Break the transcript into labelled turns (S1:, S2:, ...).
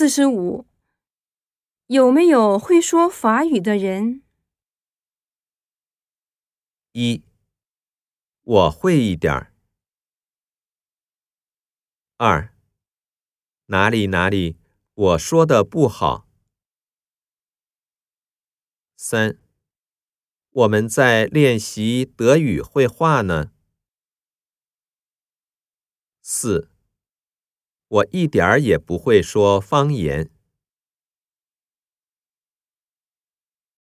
S1: 四十五，有没有会说法语的人？
S2: 一，我会一点儿。二，哪里哪里，我说的不好。三，我们在练习德语绘画呢。四，我一点儿也不会说方言。